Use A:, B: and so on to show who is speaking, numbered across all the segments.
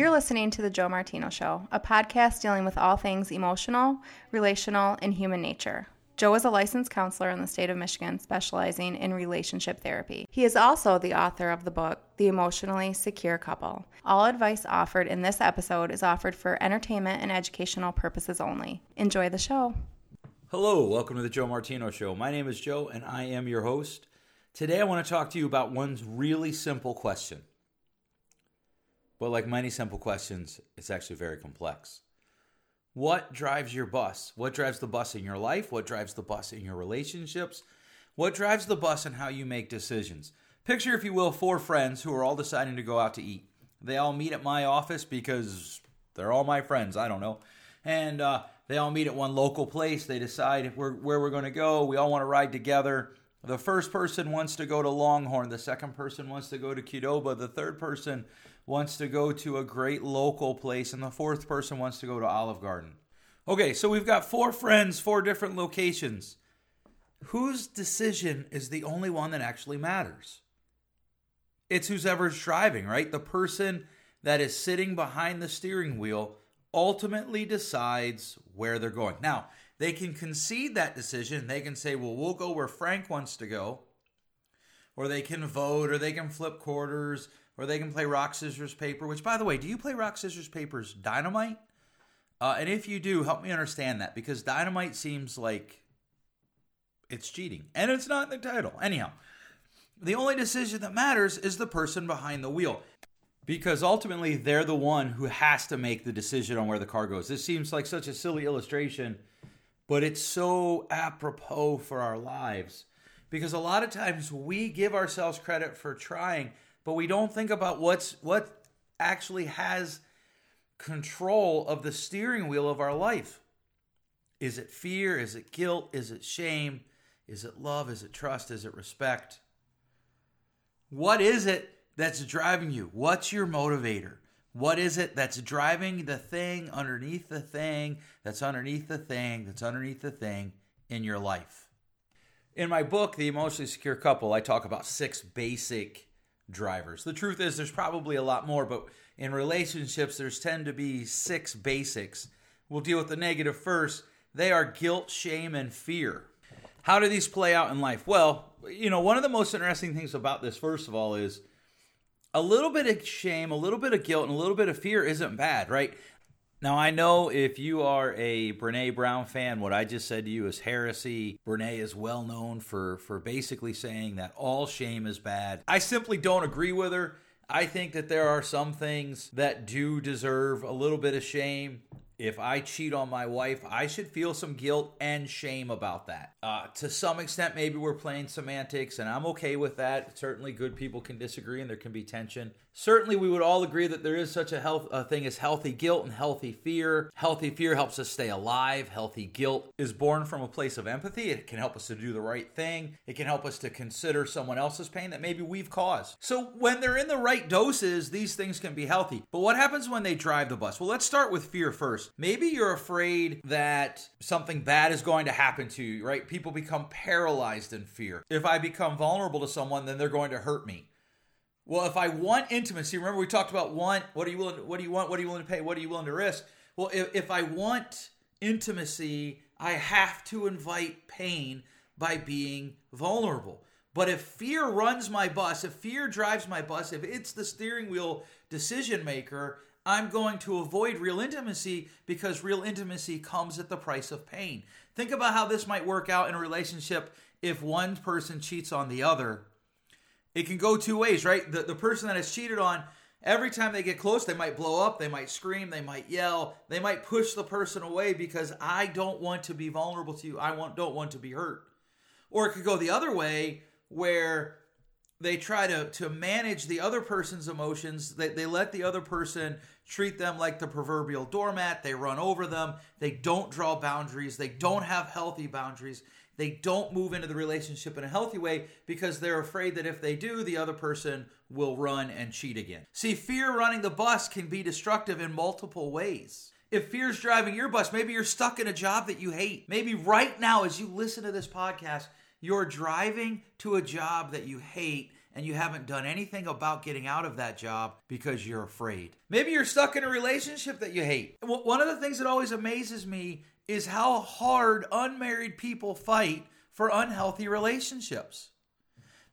A: You're listening to The Joe Martino Show, a podcast dealing with all things emotional, relational, and human nature. Joe is a licensed counselor in the state of Michigan specializing in relationship therapy. He is also the author of the book, The Emotionally Secure Couple. All advice offered in this episode is offered for entertainment and educational purposes only. Enjoy the show.
B: Hello, welcome to the Joe Martino Show. My name is Joe and I am your host. Today I want to talk to you about one really simple question. But like many simple questions, it's actually very complex. What drives your bus? What drives the bus in your life? What drives the bus in your relationships? What drives the bus in how you make decisions? Picture, if you will, four friends who are all deciding to go out to eat. They all meet at my office because they're all my friends. I don't know. And uh, they all meet at one local place. They decide where, where we're going to go. We all want to ride together. The first person wants to go to Longhorn. The second person wants to go to Qdoba. The third person wants to go to a great local place, and the fourth person wants to go to Olive Garden. Okay, so we've got four friends, four different locations. Whose decision is the only one that actually matters? It's who's ever's driving, right? The person that is sitting behind the steering wheel ultimately decides where they're going. Now, they can concede that decision. They can say, well, we'll go where Frank wants to go. Or they can vote, or they can flip quarters, or they can play rock, scissors, paper. Which, by the way, do you play rock, scissors, papers dynamite? Uh, and if you do, help me understand that because dynamite seems like it's cheating, and it's not in the title. Anyhow, the only decision that matters is the person behind the wheel because ultimately they're the one who has to make the decision on where the car goes. This seems like such a silly illustration, but it's so apropos for our lives because a lot of times we give ourselves credit for trying but we don't think about what's what actually has control of the steering wheel of our life. Is it fear? Is it guilt? Is it shame? Is it love? Is it trust? Is it respect? What is it that's driving you? What's your motivator? What is it that's driving the thing underneath the thing that's underneath the thing that's underneath the thing in your life? In my book, The Emotionally Secure Couple, I talk about six basic drivers. The truth is, there's probably a lot more, but in relationships, there's tend to be six basics. We'll deal with the negative first. They are guilt, shame, and fear. How do these play out in life? Well, you know, one of the most interesting things about this, first of all, is a little bit of shame, a little bit of guilt, and a little bit of fear isn't bad, right? Now, I know if you are a Brene Brown fan, what I just said to you is heresy. Brene is well known for, for basically saying that all shame is bad. I simply don't agree with her. I think that there are some things that do deserve a little bit of shame if I cheat on my wife, I should feel some guilt and shame about that. Uh, to some extent, maybe we're playing semantics, and I'm okay with that. Certainly, good people can disagree, and there can be tension. Certainly, we would all agree that there is such a health a thing as healthy guilt and healthy fear. Healthy fear helps us stay alive. Healthy guilt is born from a place of empathy. It can help us to do the right thing. It can help us to consider someone else's pain that maybe we've caused. So, when they're in the right doses, these things can be healthy. But what happens when they drive the bus? Well, let's start with fear first. Maybe you're afraid that something bad is going to happen to you, right? People become paralyzed in fear. If I become vulnerable to someone, then they're going to hurt me. Well, if I want intimacy, remember we talked about want, what are you willing what do you want? What are you willing to pay? What are you willing to risk? Well, if, if I want intimacy, I have to invite pain by being vulnerable. But if fear runs my bus, if fear drives my bus, if it's the steering wheel decision maker, I'm going to avoid real intimacy because real intimacy comes at the price of pain. Think about how this might work out in a relationship if one person cheats on the other. It can go two ways, right? The, the person that is cheated on, every time they get close, they might blow up, they might scream, they might yell, they might push the person away because I don't want to be vulnerable to you. I want, don't want to be hurt. Or it could go the other way where they try to to manage the other person's emotions they, they let the other person treat them like the proverbial doormat they run over them they don't draw boundaries they don't have healthy boundaries they don't move into the relationship in a healthy way because they're afraid that if they do the other person will run and cheat again. See fear running the bus can be destructive in multiple ways. If fear's driving your bus maybe you're stuck in a job that you hate. Maybe right now as you listen to this podcast you're driving to a job that you hate and you haven't done anything about getting out of that job because you're afraid. Maybe you're stuck in a relationship that you hate. One of the things that always amazes me is how hard unmarried people fight for unhealthy relationships.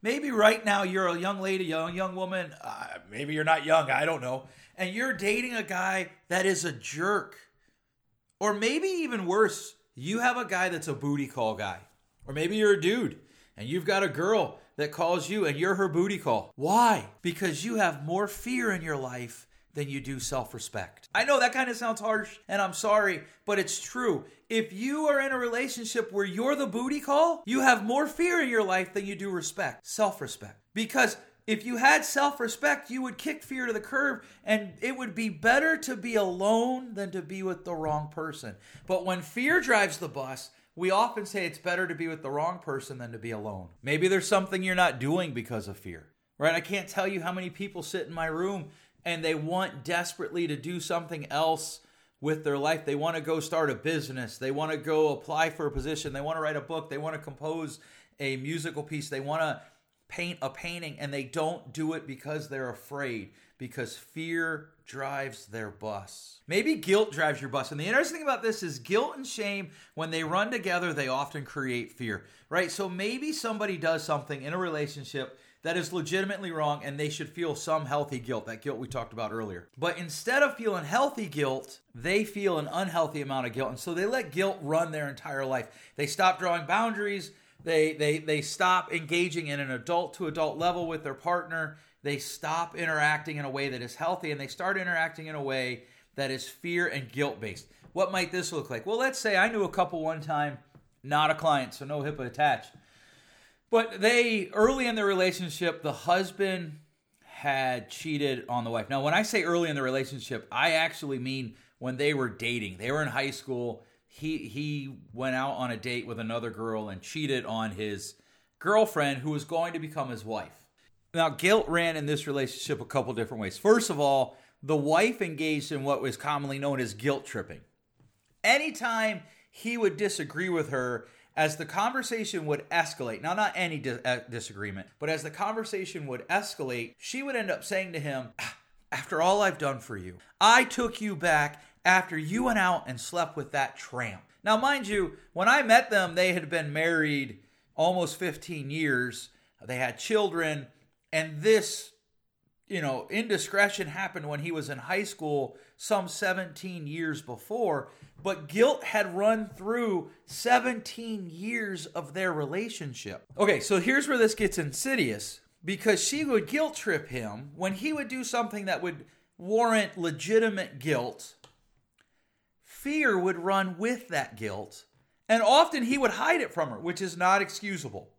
B: Maybe right now you're a young lady, young young woman. Uh, maybe you're not young. I don't know. And you're dating a guy that is a jerk, or maybe even worse, you have a guy that's a booty call guy, or maybe you're a dude and you've got a girl that calls you and you're her booty call. Why? Because you have more fear in your life than you do self respect. I know that kind of sounds harsh and I'm sorry, but it's true. If you are in a relationship where you're the booty call, you have more fear in your life than you do respect, self respect. Because if you had self respect, you would kick fear to the curb, and it would be better to be alone than to be with the wrong person. But when fear drives the bus, we often say it's better to be with the wrong person than to be alone. Maybe there's something you're not doing because of fear, right? I can't tell you how many people sit in my room and they want desperately to do something else with their life. They want to go start a business, they want to go apply for a position, they want to write a book, they want to compose a musical piece, they want to paint a painting, and they don't do it because they're afraid because fear drives their bus. Maybe guilt drives your bus. And the interesting thing about this is guilt and shame, when they run together, they often create fear, right? So maybe somebody does something in a relationship that is legitimately wrong and they should feel some healthy guilt, that guilt we talked about earlier. But instead of feeling healthy guilt, they feel an unhealthy amount of guilt. And so they let guilt run their entire life. They stop drawing boundaries. They, they, they stop engaging in an adult to adult level with their partner they stop interacting in a way that is healthy and they start interacting in a way that is fear and guilt based. What might this look like? Well, let's say I knew a couple one time, not a client, so no HIPAA attached. But they, early in their relationship, the husband had cheated on the wife. Now, when I say early in the relationship, I actually mean when they were dating. They were in high school. He he went out on a date with another girl and cheated on his girlfriend who was going to become his wife. Now, guilt ran in this relationship a couple different ways. First of all, the wife engaged in what was commonly known as guilt tripping. Anytime he would disagree with her, as the conversation would escalate, now not any uh, disagreement, but as the conversation would escalate, she would end up saying to him, ah, After all I've done for you, I took you back after you went out and slept with that tramp. Now, mind you, when I met them, they had been married almost 15 years, they had children and this, you know, indiscretion happened when he was in high school some 17 years before, but guilt had run through 17 years of their relationship. Okay, so here's where this gets insidious because she would guilt trip him when he would do something that would warrant legitimate guilt. Fear would run with that guilt, and often he would hide it from her, which is not excusable.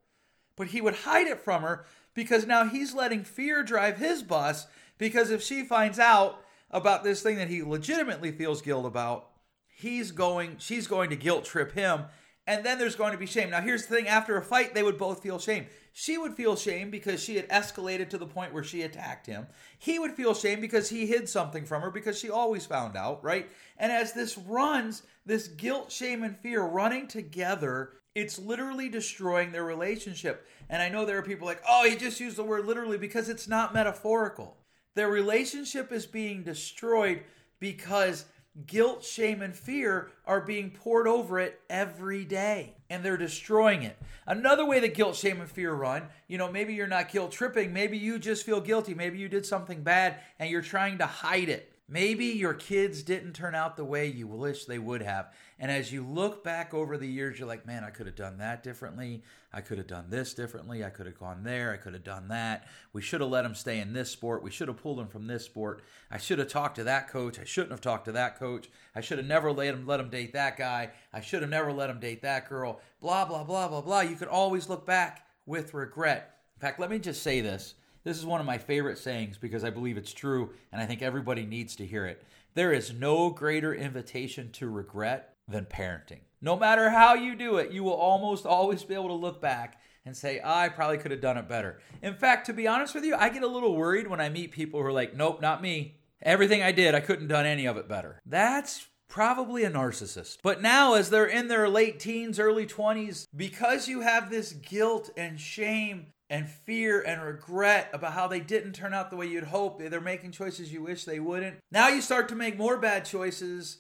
B: But he would hide it from her because now he's letting fear drive his bus because if she finds out about this thing that he legitimately feels guilt about, he's going she's going to guilt trip him and then there's going to be shame. Now here's the thing after a fight they would both feel shame. She would feel shame because she had escalated to the point where she attacked him. He would feel shame because he hid something from her because she always found out, right? And as this runs, this guilt, shame and fear running together, it's literally destroying their relationship. And I know there are people like, oh, he just used the word literally because it's not metaphorical. Their relationship is being destroyed because guilt, shame, and fear are being poured over it every day and they're destroying it. Another way that guilt, shame, and fear run, you know, maybe you're not guilt tripping, maybe you just feel guilty, maybe you did something bad and you're trying to hide it. Maybe your kids didn't turn out the way you wish they would have. And as you look back over the years, you're like, man, I could have done that differently. I could have done this differently. I could have gone there. I could have done that. We should have let him stay in this sport. We should have pulled him from this sport. I should have talked to that coach. I shouldn't have talked to that coach. I should have never let him let him date that guy. I should have never let him date that girl. Blah blah blah blah blah. You could always look back with regret. In fact, let me just say this. This is one of my favorite sayings because I believe it's true and I think everybody needs to hear it. There is no greater invitation to regret than parenting. No matter how you do it, you will almost always be able to look back and say, I probably could have done it better. In fact, to be honest with you, I get a little worried when I meet people who are like, nope, not me. Everything I did, I couldn't have done any of it better. That's probably a narcissist. But now, as they're in their late teens, early 20s, because you have this guilt and shame and fear and regret about how they didn't turn out the way you'd hope. They're making choices you wish they wouldn't. Now you start to make more bad choices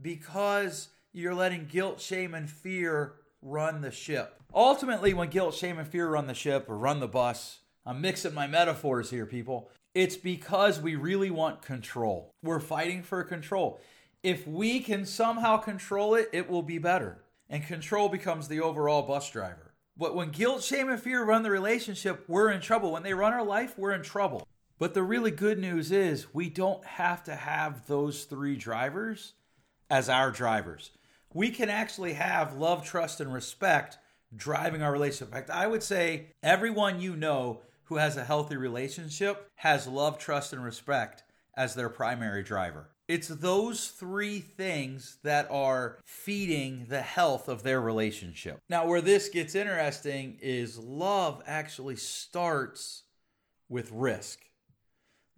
B: because you're letting guilt, shame, and fear run the ship. Ultimately, when guilt, shame, and fear run the ship or run the bus, I'm mixing my metaphors here, people. It's because we really want control. We're fighting for control. If we can somehow control it, it will be better. And control becomes the overall bus driver. But when guilt, shame, and fear run the relationship, we're in trouble. When they run our life, we're in trouble. But the really good news is we don't have to have those three drivers as our drivers. We can actually have love, trust, and respect driving our relationship. In fact, I would say everyone you know who has a healthy relationship has love, trust, and respect as their primary driver. It's those three things that are feeding the health of their relationship. Now, where this gets interesting is love actually starts with risk.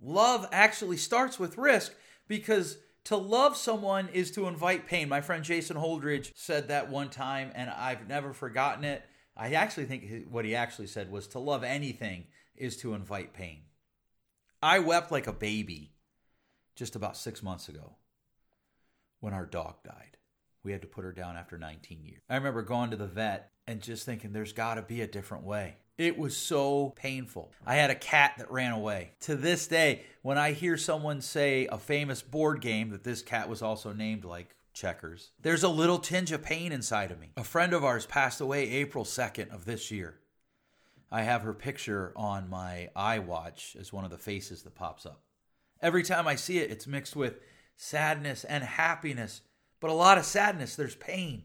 B: Love actually starts with risk because to love someone is to invite pain. My friend Jason Holdridge said that one time, and I've never forgotten it. I actually think what he actually said was to love anything is to invite pain. I wept like a baby just about six months ago when our dog died. We had to put her down after 19 years. I remember going to the vet and just thinking, there's got to be a different way. It was so painful. I had a cat that ran away. To this day, when I hear someone say a famous board game that this cat was also named like checkers, there's a little tinge of pain inside of me. A friend of ours passed away April 2nd of this year. I have her picture on my iWatch as one of the faces that pops up. Every time I see it, it's mixed with sadness and happiness, but a lot of sadness. There's pain.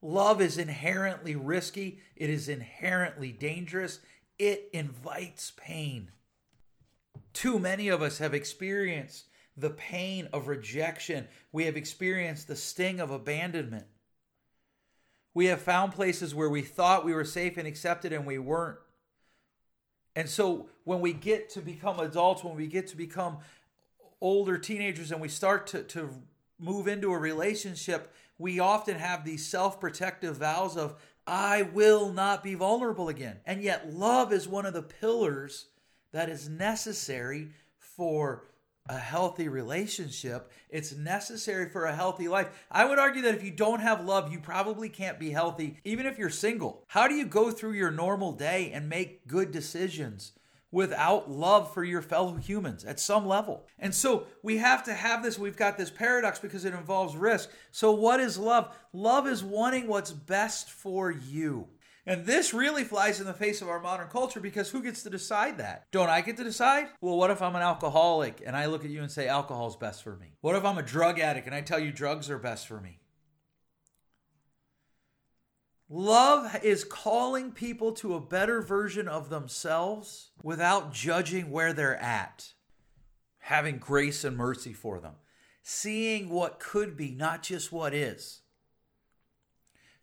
B: Love is inherently risky, it is inherently dangerous, it invites pain. Too many of us have experienced the pain of rejection, we have experienced the sting of abandonment. We have found places where we thought we were safe and accepted and we weren't. And so when we get to become adults, when we get to become older teenagers and we start to, to move into a relationship, we often have these self protective vows of, I will not be vulnerable again. And yet, love is one of the pillars that is necessary for a healthy relationship. It's necessary for a healthy life. I would argue that if you don't have love, you probably can't be healthy, even if you're single. How do you go through your normal day and make good decisions? without love for your fellow humans at some level. And so we have to have this. We've got this paradox because it involves risk. So, what is love? Love is wanting what's best for you. And this really flies in the face of our modern culture because who gets to decide that? Don't I get to decide? Well, what if I'm an alcoholic and I look at you and say alcohol's best for me? What if I'm a drug addict and I tell you drugs are best for me? Love is calling people to a better version of themselves without judging where they're at, having grace and mercy for them, seeing what could be, not just what is.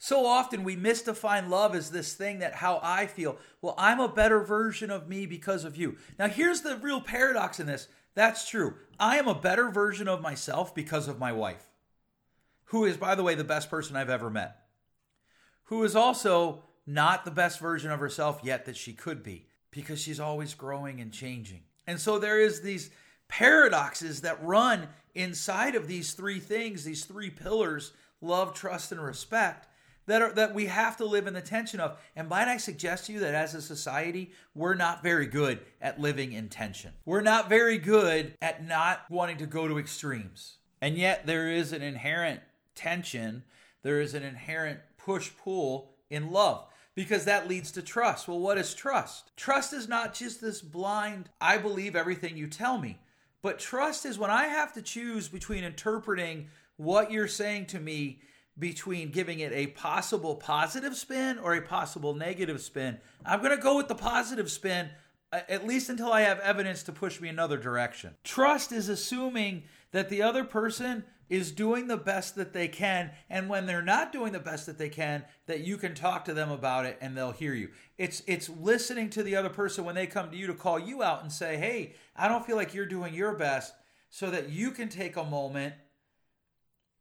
B: So often we misdefine love as this thing that how I feel. Well, I'm a better version of me because of you. Now, here's the real paradox in this that's true. I am a better version of myself because of my wife, who is, by the way, the best person I've ever met who is also not the best version of herself yet that she could be because she's always growing and changing. And so there is these paradoxes that run inside of these three things, these three pillars, love, trust and respect that are that we have to live in the tension of. And might I suggest to you that as a society, we're not very good at living in tension. We're not very good at not wanting to go to extremes. And yet there is an inherent tension, there is an inherent push pull in love because that leads to trust. Well, what is trust? Trust is not just this blind, I believe everything you tell me, but trust is when I have to choose between interpreting what you're saying to me between giving it a possible positive spin or a possible negative spin. I'm going to go with the positive spin uh, at least until I have evidence to push me another direction. Trust is assuming that the other person is doing the best that they can and when they're not doing the best that they can that you can talk to them about it and they'll hear you it's it's listening to the other person when they come to you to call you out and say hey i don't feel like you're doing your best so that you can take a moment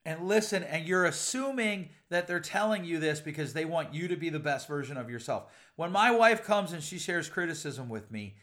B: and listen, and you're assuming that they're telling you this because they want you to be the best version of yourself. When my wife comes and she shares criticism with me,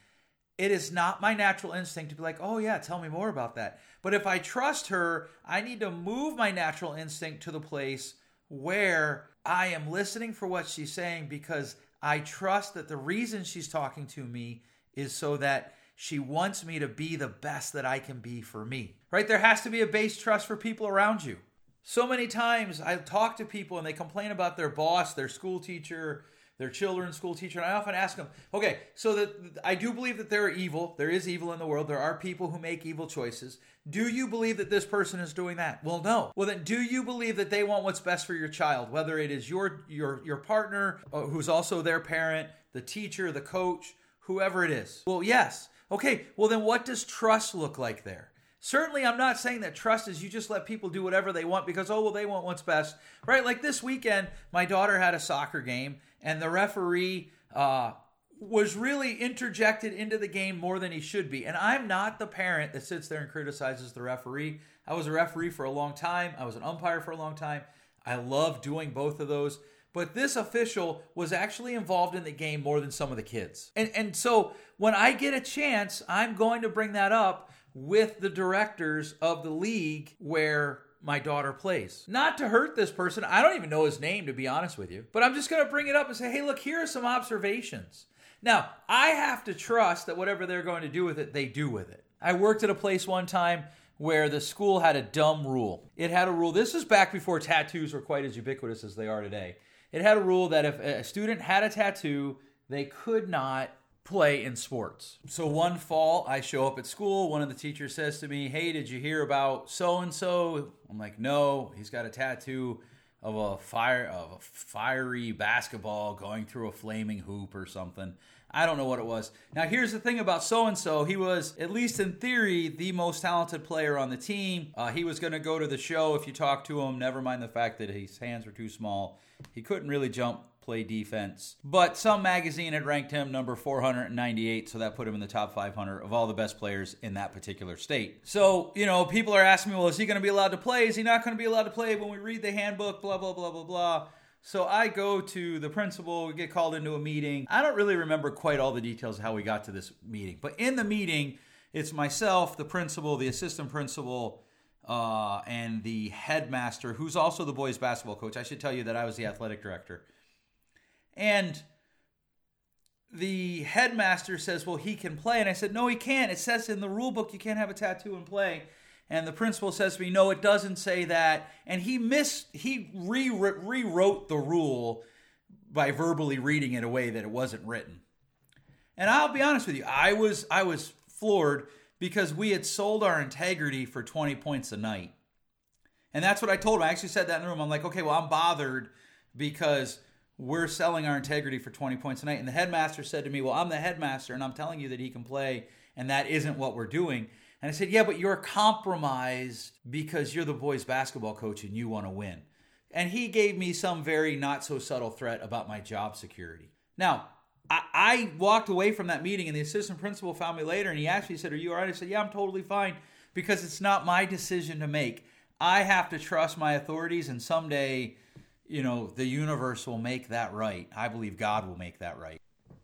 B: it is not my natural instinct to be like, oh, yeah, tell me more about that. But if I trust her, I need to move my natural instinct to the place where I am listening for what she's saying because I trust that the reason she's talking to me is so that she wants me to be the best that I can be for me. Right? There has to be a base trust for people around you. So many times I talk to people and they complain about their boss, their school teacher, their children's school teacher, and I often ask them, okay, so that I do believe that there are evil, there is evil in the world, there are people who make evil choices. Do you believe that this person is doing that? Well, no. Well, then, do you believe that they want what's best for your child, whether it is your your your partner, uh, who's also their parent, the teacher, the coach, whoever it is? Well, yes. Okay. Well, then, what does trust look like there? Certainly, I'm not saying that trust is you just let people do whatever they want because, oh, well, they want what's best, right? Like this weekend, my daughter had a soccer game and the referee uh, was really interjected into the game more than he should be. And I'm not the parent that sits there and criticizes the referee. I was a referee for a long time, I was an umpire for a long time. I love doing both of those. But this official was actually involved in the game more than some of the kids. And, and so when I get a chance, I'm going to bring that up with the directors of the league where my daughter plays. Not to hurt this person. I don't even know his name, to be honest with you. But I'm just going to bring it up and say, hey, look, here are some observations. Now, I have to trust that whatever they're going to do with it, they do with it. I worked at a place one time where the school had a dumb rule. It had a rule, this is back before tattoos were quite as ubiquitous as they are today. It had a rule that if a student had a tattoo, they could not play in sports. So one fall, I show up at school. One of the teachers says to me, Hey, did you hear about so and so? I'm like, No, he's got a tattoo of a fire of a fiery basketball going through a flaming hoop or something. I don't know what it was. Now here's the thing about so and so. He was, at least in theory, the most talented player on the team. Uh, he was going to go to the show if you talk to him. Never mind the fact that his hands were too small. He couldn't really jump play defense. But some magazine had ranked him number 498, so that put him in the top 500 of all the best players in that particular state. So, you know, people are asking me, well, is he going to be allowed to play? Is he not going to be allowed to play when we read the handbook? Blah, blah, blah, blah, blah. So I go to the principal, we get called into a meeting. I don't really remember quite all the details of how we got to this meeting, but in the meeting, it's myself, the principal, the assistant principal, uh, and the headmaster, who's also the boys' basketball coach. I should tell you that I was the athletic director. And the headmaster says, Well, he can play. And I said, No, he can't. It says in the rule book you can't have a tattoo and play. And the principal says to me, No, it doesn't say that. And he missed, he re- rewrote the rule by verbally reading it a way that it wasn't written. And I'll be honest with you, I was I was floored because we had sold our integrity for 20 points a night. And that's what I told him. I actually said that in the room. I'm like, okay, well, I'm bothered because we're selling our integrity for 20 points a night. And the headmaster said to me, Well, I'm the headmaster and I'm telling you that he can play, and that isn't what we're doing. And I said, Yeah, but you're compromised because you're the boys' basketball coach and you want to win. And he gave me some very not so subtle threat about my job security. Now, I, I walked away from that meeting, and the assistant principal found me later and he asked me, He said, Are you all right? I said, Yeah, I'm totally fine because it's not my decision to make. I have to trust my authorities, and someday you know, the universe will make that right. I believe God will make that right.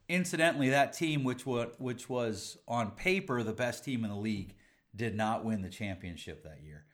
B: Incidentally, that team, which was, which was on paper the best team in the league, did not win the championship that year.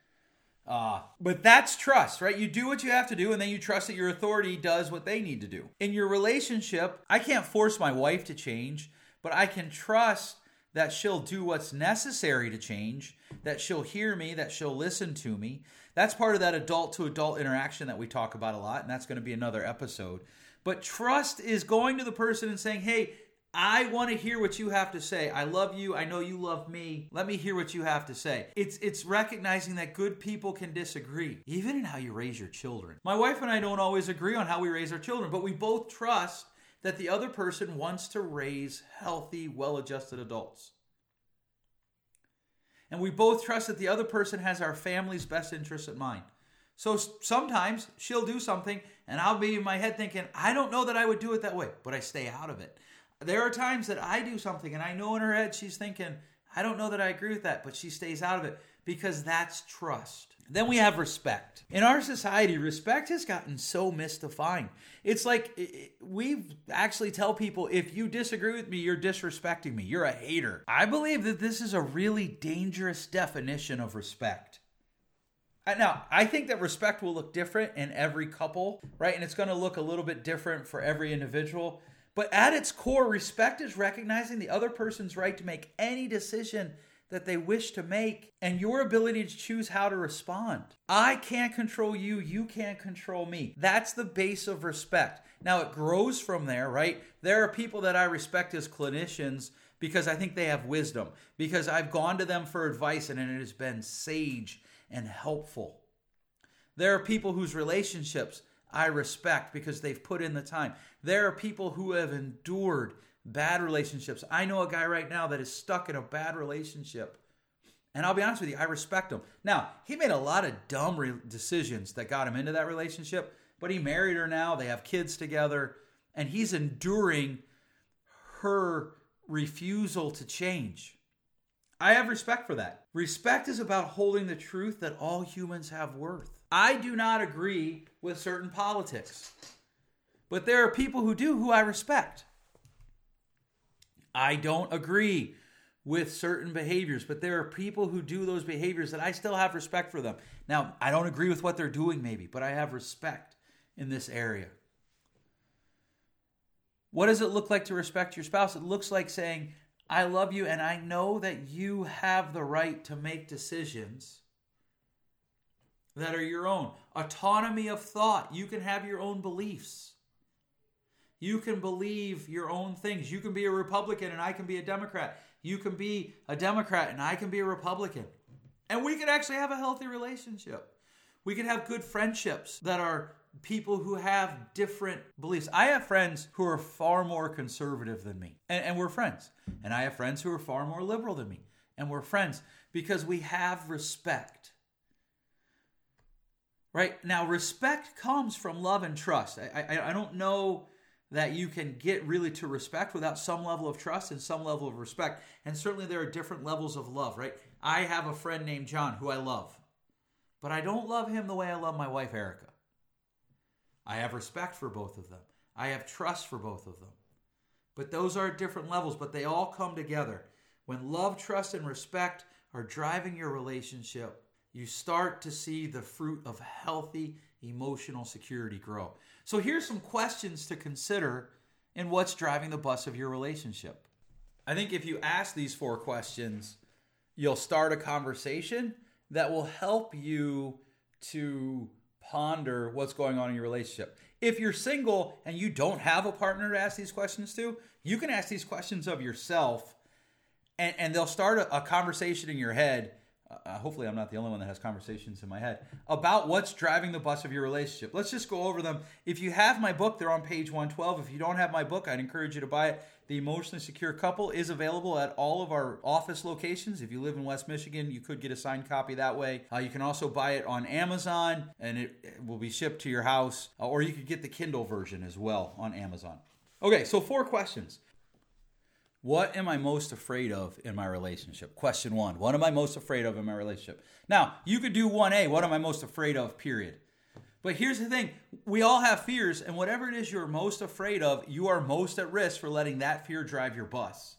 B: Uh, but that's trust, right? You do what you have to do, and then you trust that your authority does what they need to do. In your relationship, I can't force my wife to change, but I can trust that she'll do what's necessary to change, that she'll hear me, that she'll listen to me, that's part of that adult to adult interaction that we talk about a lot, and that's going to be another episode. But trust is going to the person and saying, hey, I want to hear what you have to say. I love you. I know you love me. Let me hear what you have to say. It's it's recognizing that good people can disagree, even in how you raise your children. My wife and I don't always agree on how we raise our children, but we both trust that the other person wants to raise healthy, well-adjusted adults and we both trust that the other person has our family's best interests at mind. So sometimes she'll do something, and I'll be in my head thinking, I don't know that I would do it that way, but I stay out of it. There are times that I do something, and I know in her head she's thinking, I don't know that I agree with that, but she stays out of it Because that's trust. Then we have respect. In our society, respect has gotten so mystifying. It's like we actually tell people if you disagree with me, you're disrespecting me. You're a hater. I believe that this is a really dangerous definition of respect. Now, I think that respect will look different in every couple, right? And it's going to look a little bit different for every individual. But at its core, respect is recognizing the other person's right to make any decision that they wish to make and your ability to choose how to respond. I can't control you, you can't control me. That's the base of respect. Now it grows from there, right? There are people that I respect as clinicians because I think they have wisdom, because I've gone to them for advice and it has been sage and helpful. There are people whose relationships I respect because they've put in the time. There are people who have endured bad relationships. I know a guy right now that is stuck in a bad relationship. And I'll be honest with you, I respect him. Now, he made a lot of dumb re- decisions that got him into that relationship, but he married her now. They have kids together, and he's enduring her refusal to change. I have respect for that. Respect is about holding the truth that all humans have worth. I do not agree with certain politics, but there are people who do who I respect. I don't agree with certain behaviors, but there are people who do those behaviors that I still have respect for them. Now, I don't agree with what they're doing, maybe, but I have respect in this area. What does it look like to respect your spouse? It looks like saying, I love you, and I know that you have the right to make decisions that are your own. Autonomy of thought. You can have your own beliefs. You can believe your own things. You can be a Republican and I can be a Democrat. You can be a Democrat and I can be a Republican. And we can actually have a healthy relationship. We can have good friendships that are people who have different beliefs. I have friends who are far more conservative than me, and, and, we're friends. And I have friends who are far more liberal than me, and we're friends because we have respect. Right? Now, respect comes from love and trust. I, I, I don't know that you can get really to respect without some level of trust and some level of respect. And certainly there are different levels of love, right? I have a friend named John who I love, but I don't love him the way I love my wife, Erica. I have respect for both of them, I have trust for both of them. But those are different levels, but they all come together. When love, trust, and respect are driving your relationship, you start to see the fruit of healthy emotional security grow. So here's some questions to consider in what's driving the bus of your relationship. I think if you ask these four questions, you'll start a conversation that will help you to ponder what's going on in your relationship. If you're single and you don't have a partner to ask these questions to, you can ask these questions of yourself and, and they'll start a, a conversation in your head uh, hopefully I'm not the only one that has conversations in my head about what's driving the bus of your relationship. Let's just go over them. If you have my book, they're on page 112. If you don't have my book, I'd encourage you to buy it. The Emotionally Secure Couple is available at all of our office locations. If you live in West Michigan, you could get a signed copy that way. Uh, you can also buy it on Amazon and it, it will be shipped to your house, uh, or you could get the Kindle version as well on Amazon. Okay, so four questions. What am I most afraid of in my relationship? Question one. What am I most afraid of in my relationship? Now, you could do 1A. What am I most afraid of, period. But here's the thing we all have fears, and whatever it is you're most afraid of, you are most at risk for letting that fear drive your bus.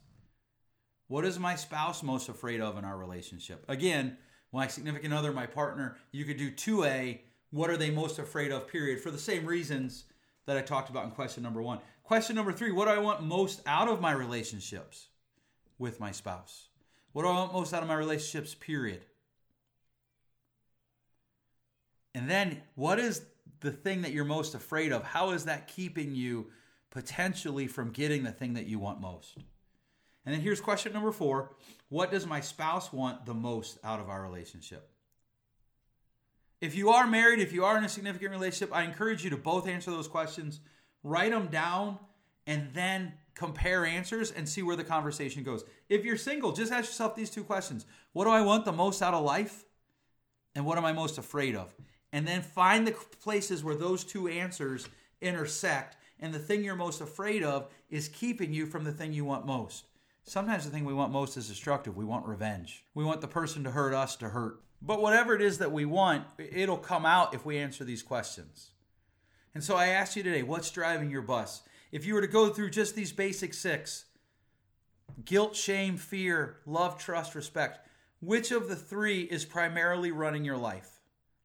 B: What is my spouse most afraid of in our relationship? Again, my significant other, my partner, you could do 2A. What are they most afraid of, period, for the same reasons that I talked about in question number one. Question number three What do I want most out of my relationships with my spouse? What do I want most out of my relationships, period? And then, what is the thing that you're most afraid of? How is that keeping you potentially from getting the thing that you want most? And then here's question number four What does my spouse want the most out of our relationship? If you are married, if you are in a significant relationship, I encourage you to both answer those questions write them down, and then compare answers and see where the conversation goes. If you're single, just ask yourself these two questions What do I want the most out of life? And what am I most afraid of? And then find the places where those two answers intersect. And the thing you're most afraid of is keeping you from the thing you want most. Sometimes the thing we want most is destructive. We want revenge. We want the person to hurt us to hurt. But whatever it is that we want, it'll come out if we answer these questions. And so I ask you today what's driving your bus? If you were to go through just these basic six guilt, shame, fear, love, trust, respect which of the three is primarily running your life?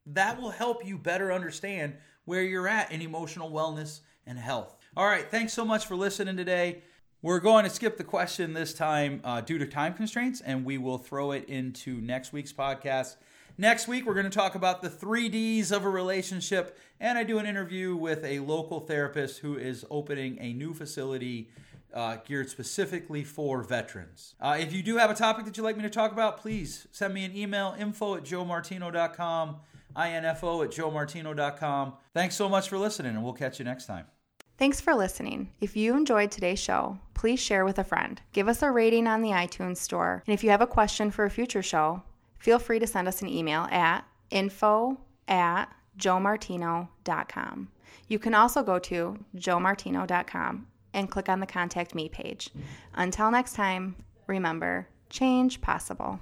B: That will help you better understand where you're at in emotional wellness and health. All right, thanks so much for listening today. We're going to skip the question this time uh, due to time constraints, and we will throw it into next week's podcast. Next week, we're going to talk about the three D's of a relationship, and I do an interview with a local therapist who is opening a new facility uh, geared specifically for veterans. Uh, if you do have a topic that you'd like me to talk about, please send me an email info at joemartino.com, info at joemartino.com. Thanks so much for listening, and we'll catch you next time.
A: Thanks for listening. If you enjoyed today's show, please share with a friend. Give us a rating on the iTunes store. And if you have a question for a future show, feel free to send us an email at info at joemartino.com. You can also go to joemartino.com and click on the Contact Me page. Until next time, remember change possible.